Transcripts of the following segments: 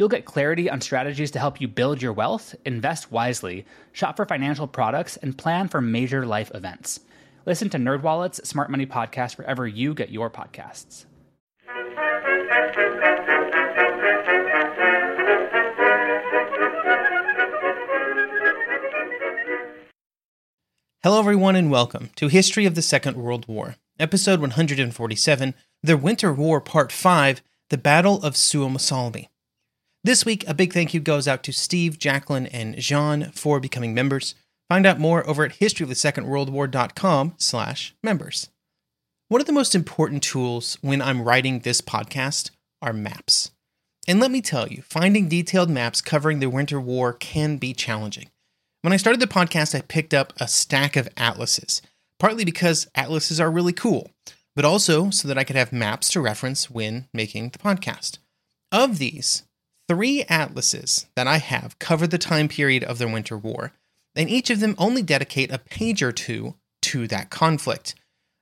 You'll get clarity on strategies to help you build your wealth, invest wisely, shop for financial products, and plan for major life events. Listen to NerdWallet's Smart Money Podcast wherever you get your podcasts. Hello, everyone, and welcome to History of the Second World War, Episode 147, The Winter War, Part 5, The Battle of Suomussalmi. This week, a big thank you goes out to Steve, Jacqueline, and Jean for becoming members. Find out more over at historyofthesecondworldwar.com slash members. One of the most important tools when I'm writing this podcast are maps. And let me tell you, finding detailed maps covering the Winter War can be challenging. When I started the podcast, I picked up a stack of atlases, partly because atlases are really cool, but also so that I could have maps to reference when making the podcast. Of these, three atlases that I have cover the time period of the Winter War, and each of them only dedicate a page or two to that conflict,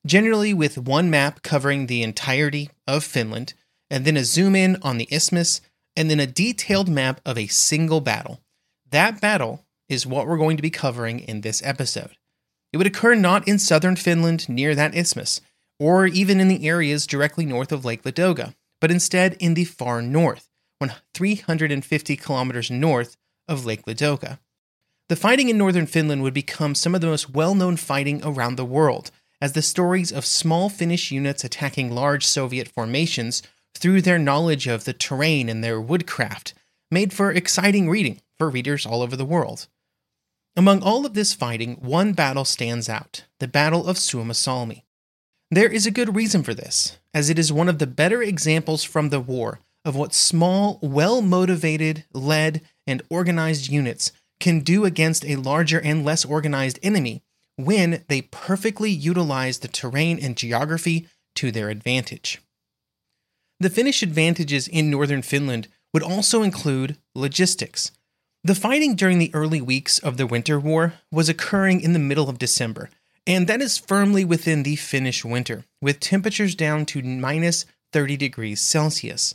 generally with one map covering the entirety of Finland, and then a zoom in on the isthmus, and then a detailed map of a single battle. That battle is what we're going to be covering in this episode. It would occur not in southern Finland near that isthmus, or even in the areas directly north of Lake Ladoga, but instead in the far north, 350 kilometers north of Lake Ladoga. The fighting in northern Finland would become some of the most well known fighting around the world, as the stories of small Finnish units attacking large Soviet formations through their knowledge of the terrain and their woodcraft made for exciting reading for readers all over the world. Among all of this fighting, one battle stands out the Battle of Suomussalmi. There is a good reason for this, as it is one of the better examples from the war of what small, well motivated, led, and organized units can do against a larger and less organized enemy when they perfectly utilize the terrain and geography to their advantage. The Finnish advantages in northern Finland would also include logistics. The fighting during the early weeks of the Winter War was occurring in the middle of December, and that is firmly within the Finnish winter, with temperatures down to minus 30 degrees Celsius.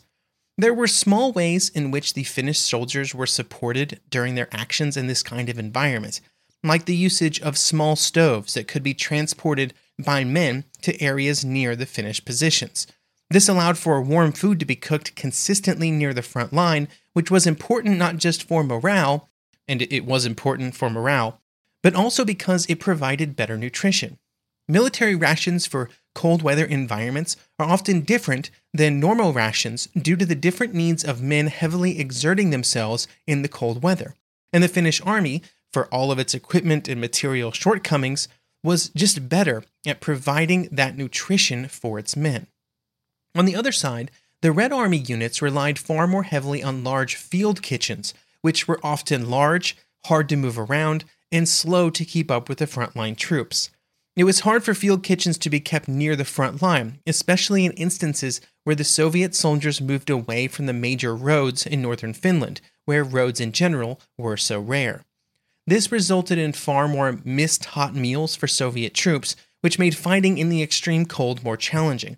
There were small ways in which the Finnish soldiers were supported during their actions in this kind of environment, like the usage of small stoves that could be transported by men to areas near the Finnish positions. This allowed for warm food to be cooked consistently near the front line, which was important not just for morale, and it was important for morale, but also because it provided better nutrition. Military rations for cold weather environments are often different than normal rations due to the different needs of men heavily exerting themselves in the cold weather. And the Finnish army, for all of its equipment and material shortcomings, was just better at providing that nutrition for its men. On the other side, the Red Army units relied far more heavily on large field kitchens, which were often large, hard to move around, and slow to keep up with the frontline troops. It was hard for field kitchens to be kept near the front line, especially in instances where the Soviet soldiers moved away from the major roads in northern Finland, where roads in general were so rare. This resulted in far more missed hot meals for Soviet troops, which made fighting in the extreme cold more challenging.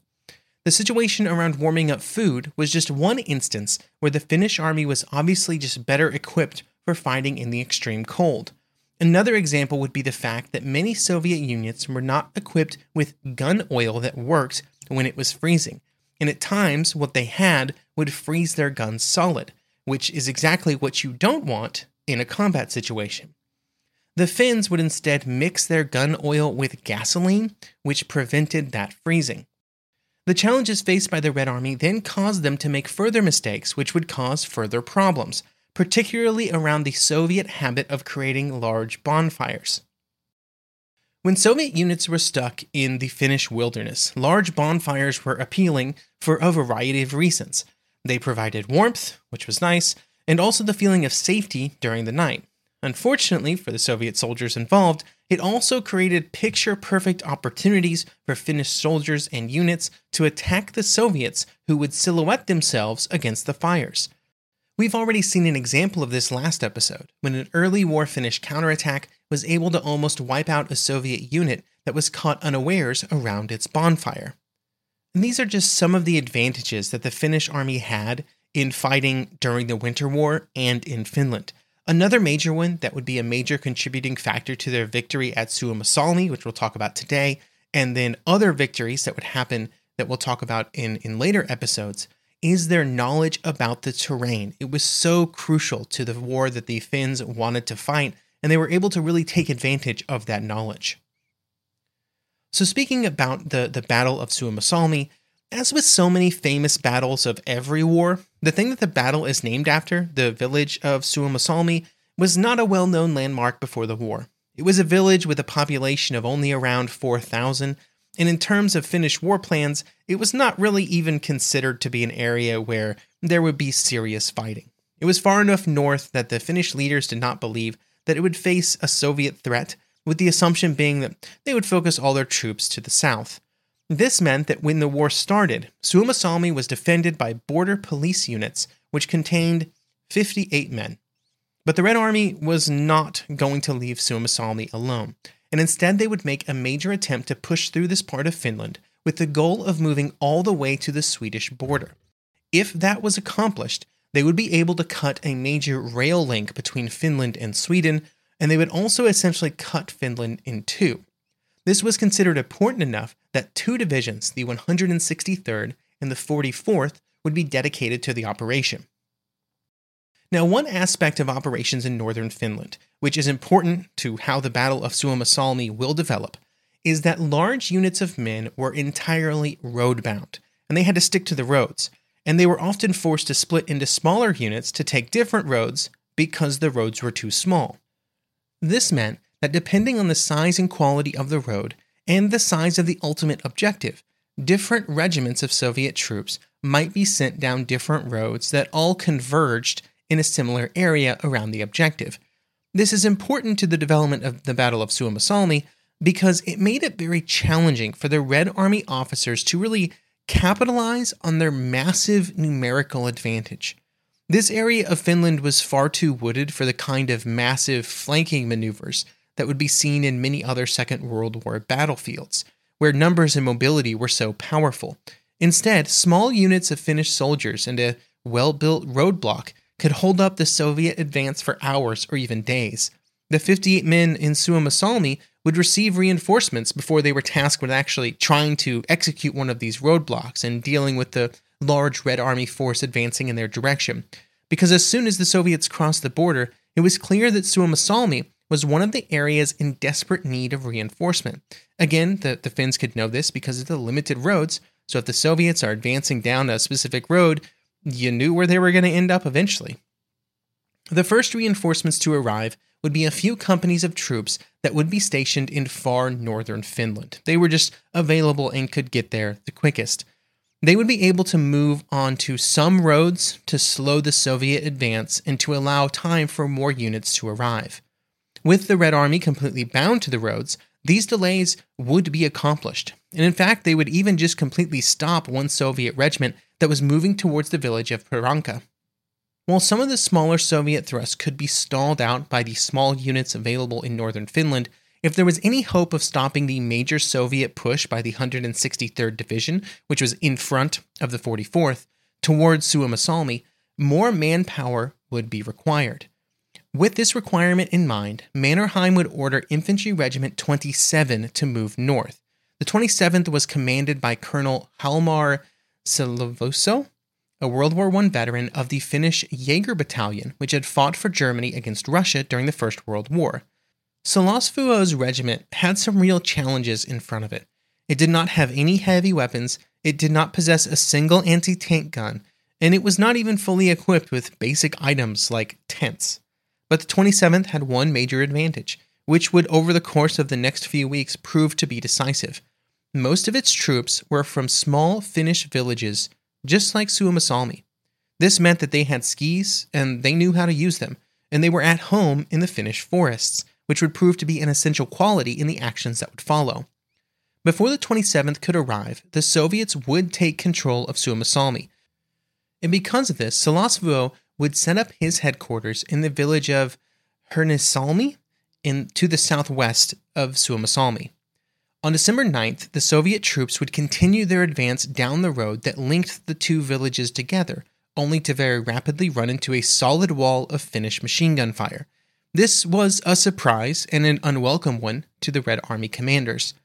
The situation around warming up food was just one instance where the Finnish army was obviously just better equipped for fighting in the extreme cold. Another example would be the fact that many Soviet units were not equipped with gun oil that worked when it was freezing, and at times what they had would freeze their guns solid, which is exactly what you don't want in a combat situation. The Finns would instead mix their gun oil with gasoline, which prevented that freezing. The challenges faced by the Red Army then caused them to make further mistakes, which would cause further problems, particularly around the Soviet habit of creating large bonfires. When Soviet units were stuck in the Finnish wilderness, large bonfires were appealing for a variety of reasons. They provided warmth, which was nice, and also the feeling of safety during the night. Unfortunately for the Soviet soldiers involved, it also created picture perfect opportunities for Finnish soldiers and units to attack the Soviets who would silhouette themselves against the fires. We've already seen an example of this last episode, when an early war Finnish counterattack was able to almost wipe out a Soviet unit that was caught unawares around its bonfire. And these are just some of the advantages that the Finnish army had in fighting during the Winter War and in Finland. Another major one that would be a major contributing factor to their victory at Suomussalmi, which we'll talk about today, and then other victories that would happen that we'll talk about in, in later episodes, is their knowledge about the terrain. It was so crucial to the war that the Finns wanted to fight, and they were able to really take advantage of that knowledge. So, speaking about the, the Battle of Suomussalmi, as with so many famous battles of every war, the thing that the battle is named after, the village of Suomussalmi, was not a well known landmark before the war. It was a village with a population of only around 4,000, and in terms of Finnish war plans, it was not really even considered to be an area where there would be serious fighting. It was far enough north that the Finnish leaders did not believe that it would face a Soviet threat, with the assumption being that they would focus all their troops to the south. This meant that when the war started, Suomussalmi was defended by border police units, which contained 58 men. But the Red Army was not going to leave Suomussalmi alone, and instead they would make a major attempt to push through this part of Finland with the goal of moving all the way to the Swedish border. If that was accomplished, they would be able to cut a major rail link between Finland and Sweden, and they would also essentially cut Finland in two. This was considered important enough that two divisions, the 163rd and the 44th, would be dedicated to the operation. Now, one aspect of operations in northern Finland, which is important to how the Battle of Suomussalmi will develop, is that large units of men were entirely road-bound, and they had to stick to the roads, and they were often forced to split into smaller units to take different roads because the roads were too small. This meant that depending on the size and quality of the road, and the size of the ultimate objective. Different regiments of Soviet troops might be sent down different roads that all converged in a similar area around the objective. This is important to the development of the Battle of Suomussalmi because it made it very challenging for the Red Army officers to really capitalize on their massive numerical advantage. This area of Finland was far too wooded for the kind of massive flanking maneuvers that would be seen in many other Second World War battlefields, where numbers and mobility were so powerful. Instead, small units of Finnish soldiers and a well built roadblock could hold up the Soviet advance for hours or even days. The 58 men in Suomussalmi would receive reinforcements before they were tasked with actually trying to execute one of these roadblocks and dealing with the large Red Army force advancing in their direction. Because as soon as the Soviets crossed the border, it was clear that Suomussalmi was one of the areas in desperate need of reinforcement. Again, the, the Finns could know this because of the limited roads, so if the Soviets are advancing down a specific road, you knew where they were going to end up eventually. The first reinforcements to arrive would be a few companies of troops that would be stationed in far northern Finland. They were just available and could get there the quickest. They would be able to move onto some roads to slow the Soviet advance and to allow time for more units to arrive. With the Red Army completely bound to the roads, these delays would be accomplished. And in fact, they would even just completely stop one Soviet regiment that was moving towards the village of Peranka. While some of the smaller Soviet thrusts could be stalled out by the small units available in northern Finland, if there was any hope of stopping the major Soviet push by the 163rd Division, which was in front of the 44th, towards Suomussalmi, more manpower would be required. With this requirement in mind, Mannerheim would order Infantry Regiment 27 to move north. The 27th was commanded by Colonel Hjalmar Siilasvuo, a World War I veteran of the Finnish Jaeger Battalion, which had fought for Germany against Russia during the First World War. Siilasvuo's regiment had some real challenges in front of it. It did not have any heavy weapons, it did not possess a single anti tank gun, and it was not even fully equipped with basic items like tents. But the 27th had one major advantage, which would over the course of the next few weeks prove to be decisive. Most of its troops were from small Finnish villages, just like Suomussalmi. This meant that they had skis and they knew how to use them, and they were at home in the Finnish forests, which would prove to be an essential quality in the actions that would follow. Before the 27th could arrive, the Soviets would take control of Suomussalmi. And because of this, Siilasvuo would set up his headquarters in the village of Hernesalmi in, to the southwest of Suomussalmi. On December 9th, the Soviet troops would continue their advance down the road that linked the two villages together, only to very rapidly run into a solid wall of Finnish machine gun fire. This was a surprise and an unwelcome one to the Red Army commanders.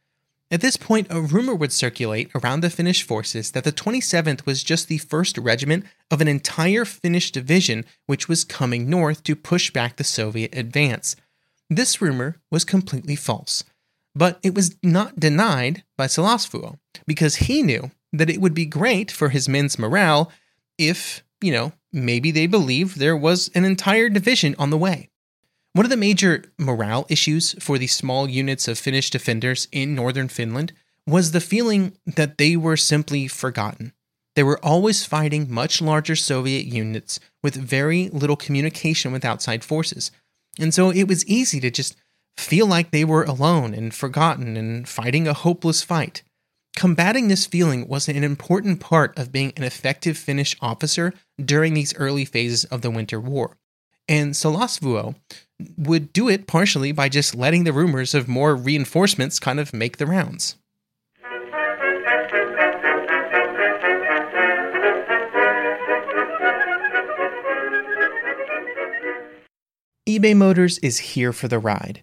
At this point, a rumor would circulate around the Finnish forces that the 27th was just the first regiment of an entire Finnish division which was coming north to push back the Soviet advance. This rumor was completely false. But it was not denied by Siilasvuo because he knew that it would be great for his men's morale if, you know, maybe they believed there was an entire division on the way. One of the major morale issues for the small units of Finnish defenders in northern Finland was the feeling that they were simply forgotten. They were always fighting much larger Soviet units with very little communication with outside forces. And so it was easy to just feel like they were alone and forgotten and fighting a hopeless fight. Combating this feeling was an important part of being an effective Finnish officer during these early phases of the Winter War. And Siilasvuo would do it partially by just letting the rumors of more reinforcements kind of make the rounds. eBay Motors is here for the ride.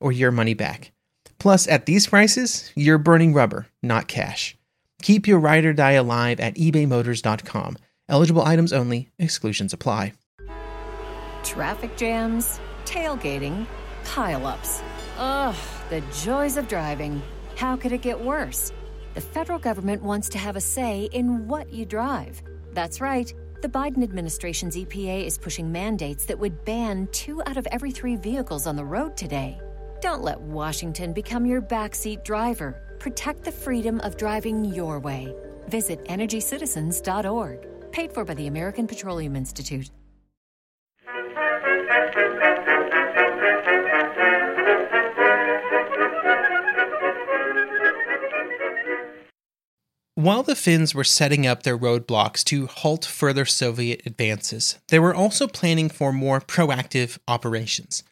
or your money back. Plus, at these prices, you're burning rubber, not cash. Keep your ride or die alive at ebaymotors.com. Eligible items only, exclusions apply. Traffic jams, tailgating, pileups. Ugh, the joys of driving. How could it get worse? The federal government wants to have a say in what you drive. That's right. The Biden administration's EPA is pushing mandates that would ban two out of every three vehicles on the road today. Don't let Washington become your backseat driver. Protect the freedom of driving your way. Visit EnergyCitizens.org. Paid for by the American Petroleum Institute. While the Finns were setting up their roadblocks to halt further Soviet advances, they were also planning for more proactive operations.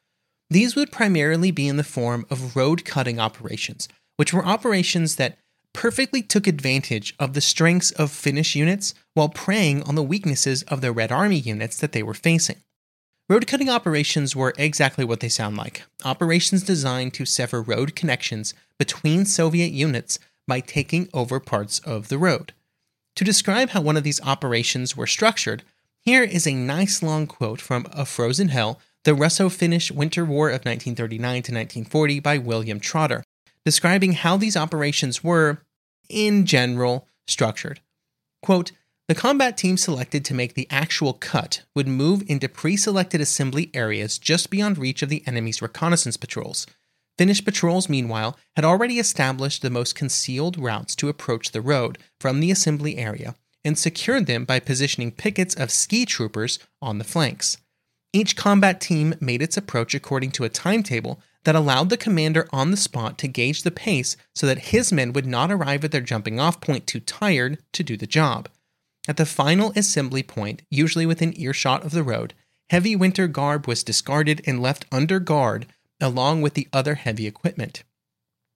These would primarily be in the form of road cutting operations, which were operations that perfectly took advantage of the strengths of Finnish units while preying on the weaknesses of the Red Army units that they were facing. Road cutting operations were exactly what they sound like operations designed to sever road connections between Soviet units by taking over parts of the road. To describe how one of these operations were structured, here is a nice long quote from A Frozen Hell the Russo Finnish Winter War of 1939 to 1940 by William Trotter, describing how these operations were, in general, structured. Quote, the combat team selected to make the actual cut would move into pre selected assembly areas just beyond reach of the enemy's reconnaissance patrols. Finnish patrols, meanwhile, had already established the most concealed routes to approach the road from the assembly area and secured them by positioning pickets of ski troopers on the flanks. Each combat team made its approach according to a timetable that allowed the commander on the spot to gauge the pace so that his men would not arrive at their jumping off point too tired to do the job. at the final assembly point, usually within earshot of the road, heavy winter garb was discarded and left under guard along with the other heavy equipment.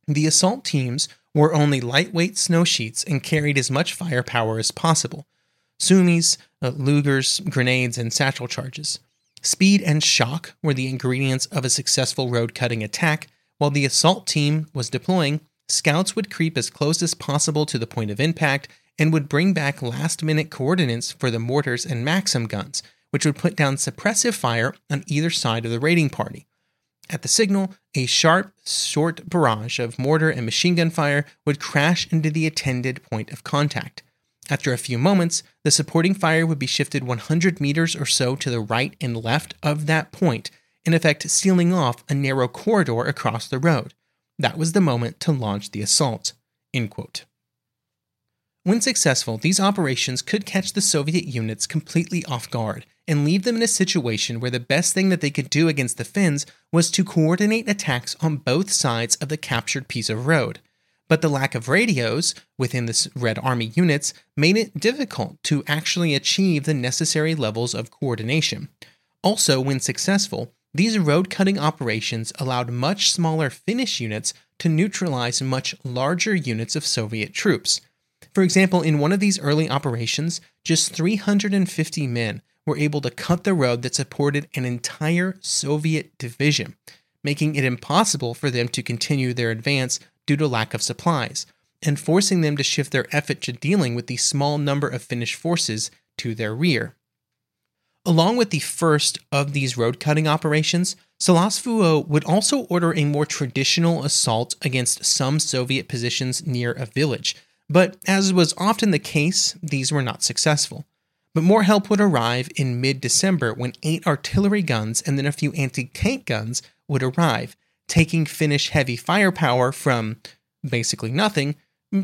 The assault teams wore only lightweight snow sheets and carried as much firepower as possible Suomis, uh, Lugers, grenades, and satchel charges. Speed and shock were the ingredients of a successful road cutting attack. While the assault team was deploying, scouts would creep as close as possible to the point of impact and would bring back last minute coordinates for the mortars and Maxim guns, which would put down suppressive fire on either side of the raiding party. At the signal, a sharp, short barrage of mortar and machine gun fire would crash into the attended point of contact. After a few moments, the supporting fire would be shifted 100 meters or so to the right and left of that point, in effect sealing off a narrow corridor across the road. That was the moment to launch the assault. When successful, these operations could catch the Soviet units completely off guard and leave them in a situation where the best thing that they could do against the Finns was to coordinate attacks on both sides of the captured piece of road. But the lack of radios within the Red Army units made it difficult to actually achieve the necessary levels of coordination. Also, when successful, these road cutting operations allowed much smaller Finnish units to neutralize much larger units of Soviet troops. For example, in one of these early operations, just 350 men were able to cut the road that supported an entire Soviet division, making it impossible for them to continue their advance due to lack of supplies, and forcing them to shift their effort to dealing with the small number of Finnish forces to their rear. Along with the first of these road cutting operations, Siilasvuo would also order a more traditional assault against some Soviet positions near a village but as was often the case, these were not successful. But more help would arrive in mid December when eight artillery guns and then a few anti tank guns would arrive, taking Finnish heavy firepower from basically nothing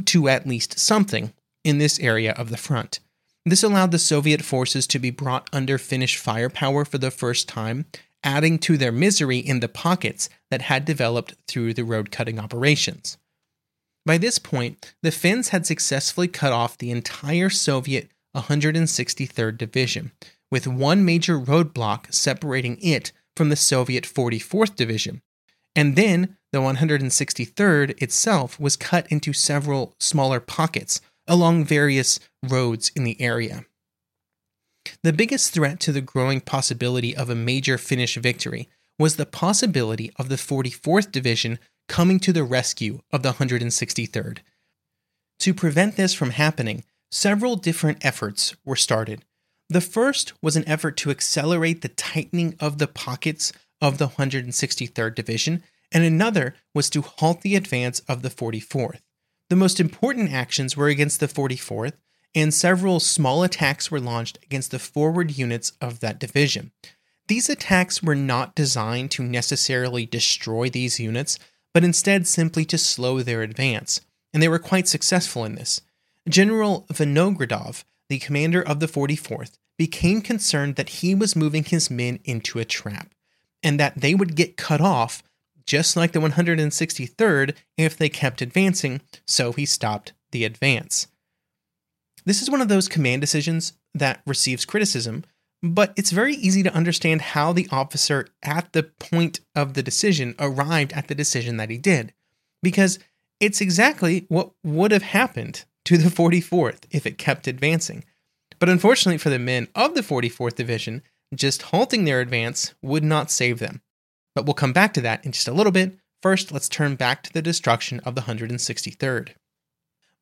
to at least something in this area of the front. This allowed the Soviet forces to be brought under Finnish firepower for the first time, adding to their misery in the pockets that had developed through the road cutting operations. By this point, the Finns had successfully cut off the entire Soviet 163rd Division, with one major roadblock separating it from the Soviet 44th Division. And then the 163rd itself was cut into several smaller pockets along various roads in the area. The biggest threat to the growing possibility of a major Finnish victory was the possibility of the 44th Division coming to the rescue of the 163rd. To prevent this from happening, several different efforts were started. The first was an effort to accelerate the tightening of the pockets of the 163rd Division, and another was to halt the advance of the 44th. The most important actions were against the 44th, and several small attacks were launched against the forward units of that division. These attacks were not designed to necessarily destroy these units, but instead simply to slow their advance, and they were quite successful in this. General Vinogradov, the commander of the 44th, became concerned that he was moving his men into a trap, and that they would get cut off, just like the 163rd, if they kept advancing, so he stopped the advance. This is one of those command decisions that receives criticism but it's very easy to understand how the officer at the point of the decision arrived at the decision that he did, because it's exactly what would have happened to the 44th if it kept advancing. But unfortunately for the men of the 44th Division, just halting their advance would not save them. But we'll come back to that in just a little bit. First, let's turn back to the destruction of the 163rd.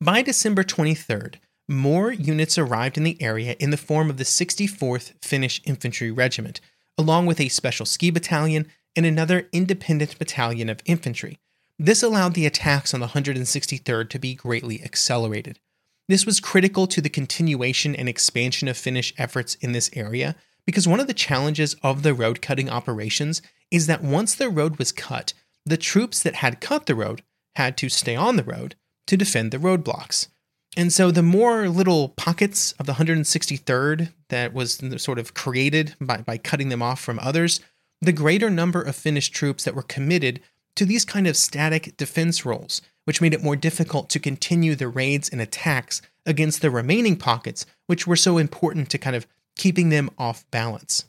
By December 23rd, more units arrived in the area in the form of the 64th Finnish Infantry Regiment, along with a special ski battalion and another independent battalion of infantry. This allowed the attacks on the 163rd to be greatly accelerated. This was critical to the continuation and expansion of Finnish efforts in this area because one of the challenges of the road cutting operations is that once the road was cut, the troops that had cut the road had to stay on the road to defend the roadblocks. And so the more little pockets of the 163rd that was sort of created by, by cutting them off from others, the greater number of Finnish troops that were committed to these kind of static defense roles, which made it more difficult to continue the raids and attacks against the remaining pockets which were so important to kind of keeping them off balance.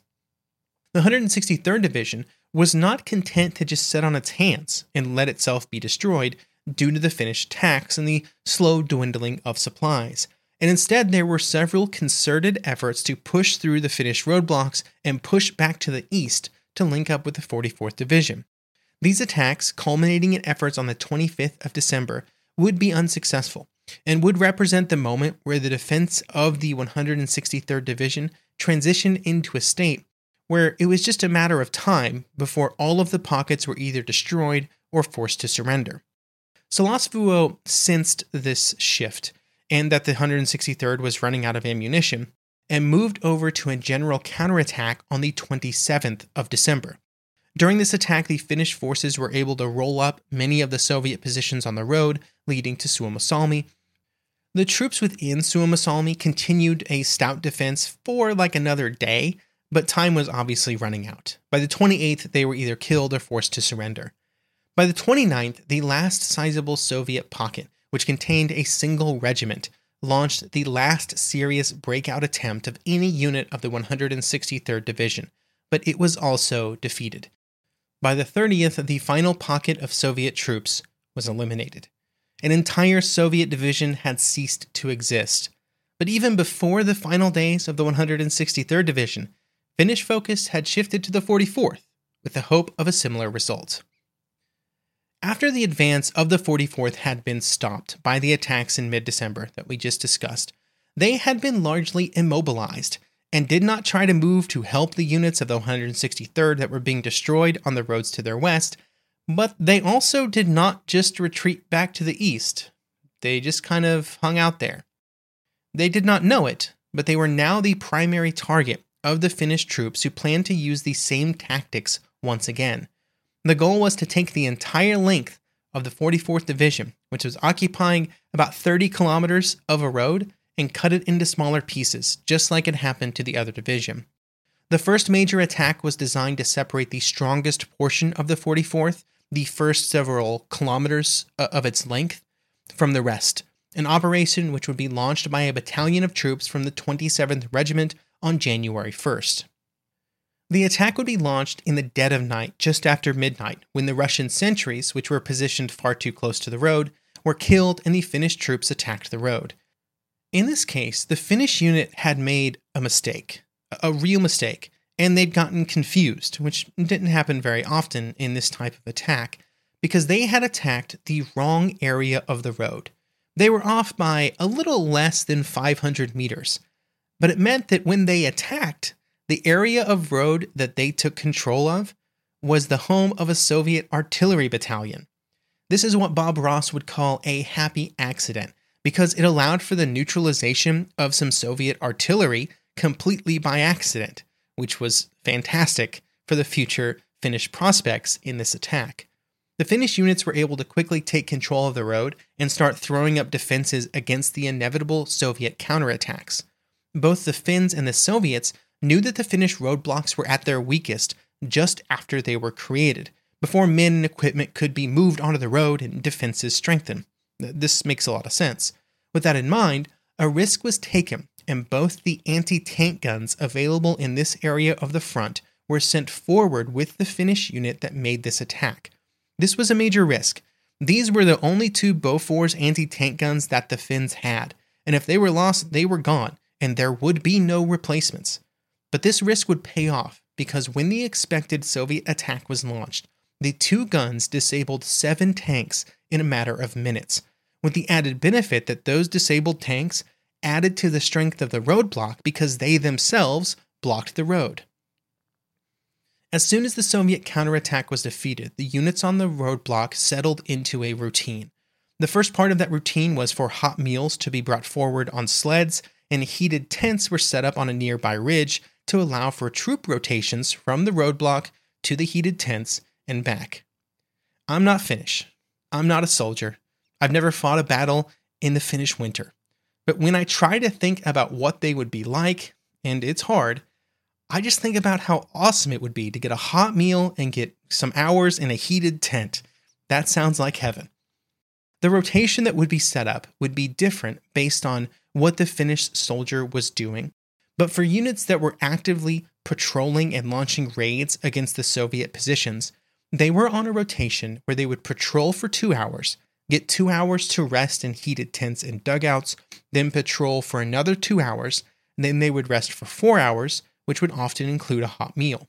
The 163rd Division was not content to just sit on its hands and let itself be destroyed due to the Finnish attacks and the slow dwindling of supplies. And instead, there were several concerted efforts to push through the Finnish roadblocks and push back to the east to link up with the 44th Division. These attacks, culminating in efforts on the 25th of December, would be unsuccessful and would represent the moment where the defense of the 163rd Division transitioned into a state where it was just a matter of time before all of the pockets were either destroyed or forced to surrender. Siilasvuo sensed this shift and that the 163rd was running out of ammunition and moved over to a general counterattack on the 27th of December. During this attack, the Finnish forces were able to roll up many of the Soviet positions on the road leading to Suomussalmi. The troops within Suomussalmi continued a stout defense for like another day, but time was obviously running out. By the 28th, they were either killed or forced to surrender. By the 29th, the last sizable Soviet pocket, which contained a single regiment, launched the last serious breakout attempt of any unit of the 163rd Division, but it was also defeated. By the 30th, the final pocket of Soviet troops was eliminated. An entire Soviet division had ceased to exist. But even before the final days of the 163rd Division, Finnish focus had shifted to the 44th with the hope of a similar result. After the advance of the 44th had been stopped by the attacks in mid December that we just discussed, they had been largely immobilized and did not try to move to help the units of the 163rd that were being destroyed on the roads to their west, but they also did not just retreat back to the east. They just kind of hung out there. They did not know it, but they were now the primary target of the Finnish troops who planned to use the same tactics once again. The goal was to take the entire length of the 44th Division, which was occupying about 30 kilometers of a road, and cut it into smaller pieces, just like it happened to the other division. The first major attack was designed to separate the strongest portion of the 44th, the first several kilometers uh, of its length, from the rest, an operation which would be launched by a battalion of troops from the 27th Regiment on January 1st. The attack would be launched in the dead of night, just after midnight, when the Russian sentries, which were positioned far too close to the road, were killed and the Finnish troops attacked the road. In this case, the Finnish unit had made a mistake, a real mistake, and they'd gotten confused, which didn't happen very often in this type of attack, because they had attacked the wrong area of the road. They were off by a little less than 500 meters, but it meant that when they attacked, the area of road that they took control of was the home of a Soviet artillery battalion. This is what Bob Ross would call a happy accident because it allowed for the neutralization of some Soviet artillery completely by accident, which was fantastic for the future Finnish prospects in this attack. The Finnish units were able to quickly take control of the road and start throwing up defenses against the inevitable Soviet counterattacks both the Finns and the Soviets knew that the Finnish roadblocks were at their weakest just after they were created, before men and equipment could be moved onto the road and defenses strengthened. This makes a lot of sense. With that in mind, a risk was taken, and both the anti tank guns available in this area of the front were sent forward with the Finnish unit that made this attack. This was a major risk. These were the only two Bofors anti tank guns that the Finns had, and if they were lost, they were gone, and there would be no replacements. But this risk would pay off because when the expected Soviet attack was launched, the two guns disabled seven tanks in a matter of minutes, with the added benefit that those disabled tanks added to the strength of the roadblock because they themselves blocked the road. As soon as the Soviet counterattack was defeated, the units on the roadblock settled into a routine. The first part of that routine was for hot meals to be brought forward on sleds and heated tents were set up on a nearby ridge to allow for troop rotations from the roadblock to the heated tents and back. I'm not Finnish. I'm not a soldier. I've never fought a battle in the Finnish winter. But when I try to think about what they would be like, and it's hard, I just think about how awesome it would be to get a hot meal and get some hours in a heated tent. That sounds like heaven. The rotation that would be set up would be different based on what the Finnish soldier was doing. But for units that were actively patrolling and launching raids against the Soviet positions, they were on a rotation where they would patrol for two hours, get two hours to rest in heated tents and dugouts, then patrol for another two hours, then they would rest for four hours, which would often include a hot meal.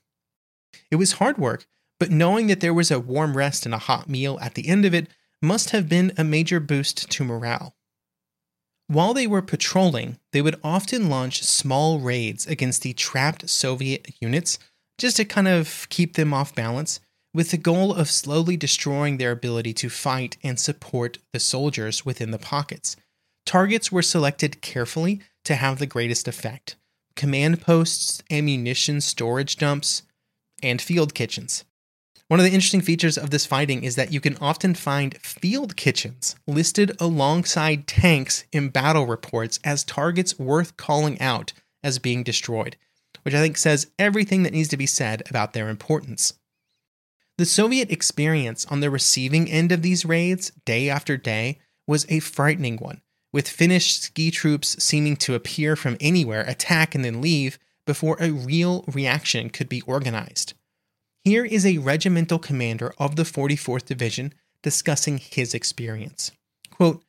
It was hard work, but knowing that there was a warm rest and a hot meal at the end of it must have been a major boost to morale. While they were patrolling, they would often launch small raids against the trapped Soviet units just to kind of keep them off balance, with the goal of slowly destroying their ability to fight and support the soldiers within the pockets. Targets were selected carefully to have the greatest effect command posts, ammunition storage dumps, and field kitchens. One of the interesting features of this fighting is that you can often find field kitchens listed alongside tanks in battle reports as targets worth calling out as being destroyed, which I think says everything that needs to be said about their importance. The Soviet experience on the receiving end of these raids, day after day, was a frightening one, with Finnish ski troops seeming to appear from anywhere, attack, and then leave before a real reaction could be organized. Here is a regimental commander of the 44th Division discussing his experience. Quote,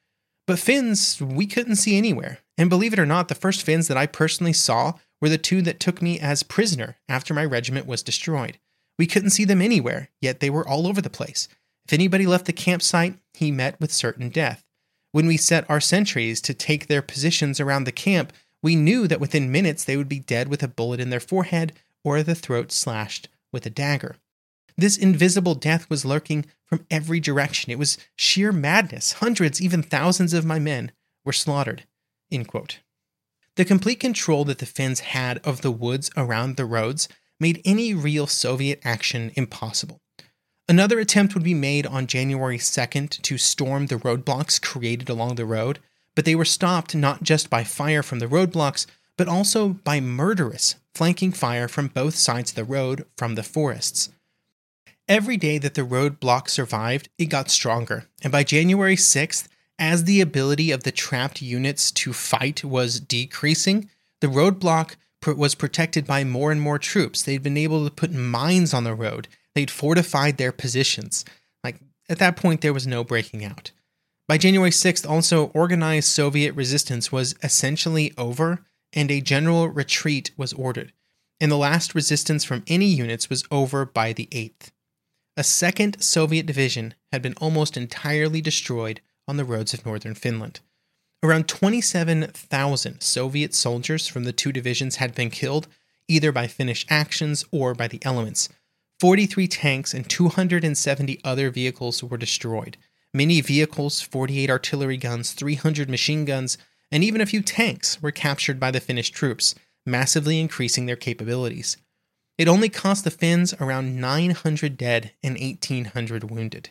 but Finns we couldn't see anywhere. And believe it or not, the first Finns that I personally saw were the two that took me as prisoner after my regiment was destroyed. We couldn't see them anywhere, yet they were all over the place. If anybody left the campsite, he met with certain death. When we set our sentries to take their positions around the camp, we knew that within minutes they would be dead with a bullet in their forehead or the throat slashed with a dagger. This invisible death was lurking from every direction. It was sheer madness. Hundreds, even thousands of my men were slaughtered. The complete control that the Finns had of the woods around the roads made any real Soviet action impossible. Another attempt would be made on January 2nd to storm the roadblocks created along the road, but they were stopped not just by fire from the roadblocks, but also by murderous flanking fire from both sides of the road from the forests. Every day that the roadblock survived, it got stronger, and by January 6th, as the ability of the trapped units to fight was decreasing, the roadblock was protected by more and more troops. They'd been able to put mines on the road. They'd fortified their positions. Like at that point, there was no breaking out. By January 6th, also, organized Soviet resistance was essentially over, and a general retreat was ordered, and the last resistance from any units was over by the 8th. A second Soviet division had been almost entirely destroyed on the roads of northern Finland. Around 27,000 Soviet soldiers from the two divisions had been killed, either by Finnish actions or by the elements. 43 tanks and 270 other vehicles were destroyed. Many vehicles, 48 artillery guns, 300 machine guns, and even a few tanks were captured by the Finnish troops, massively increasing their capabilities. It only cost the Finns around 900 dead and 1,800 wounded.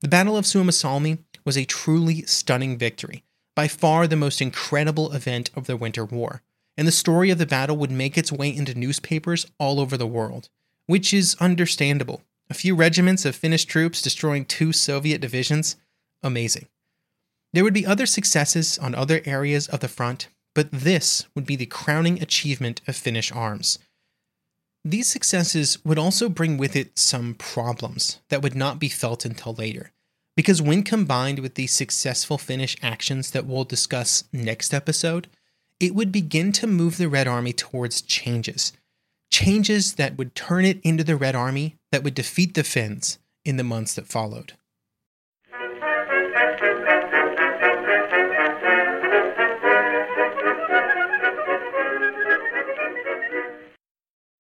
The Battle of Suomussalmi was a truly stunning victory, by far the most incredible event of the Winter War, and the story of the battle would make its way into newspapers all over the world, which is understandable. A few regiments of Finnish troops destroying two Soviet divisions? Amazing. There would be other successes on other areas of the front, but this would be the crowning achievement of Finnish arms. These successes would also bring with it some problems that would not be felt until later, because when combined with the successful Finnish actions that we'll discuss next episode, it would begin to move the Red Army towards changes. Changes that would turn it into the Red Army that would defeat the Finns in the months that followed.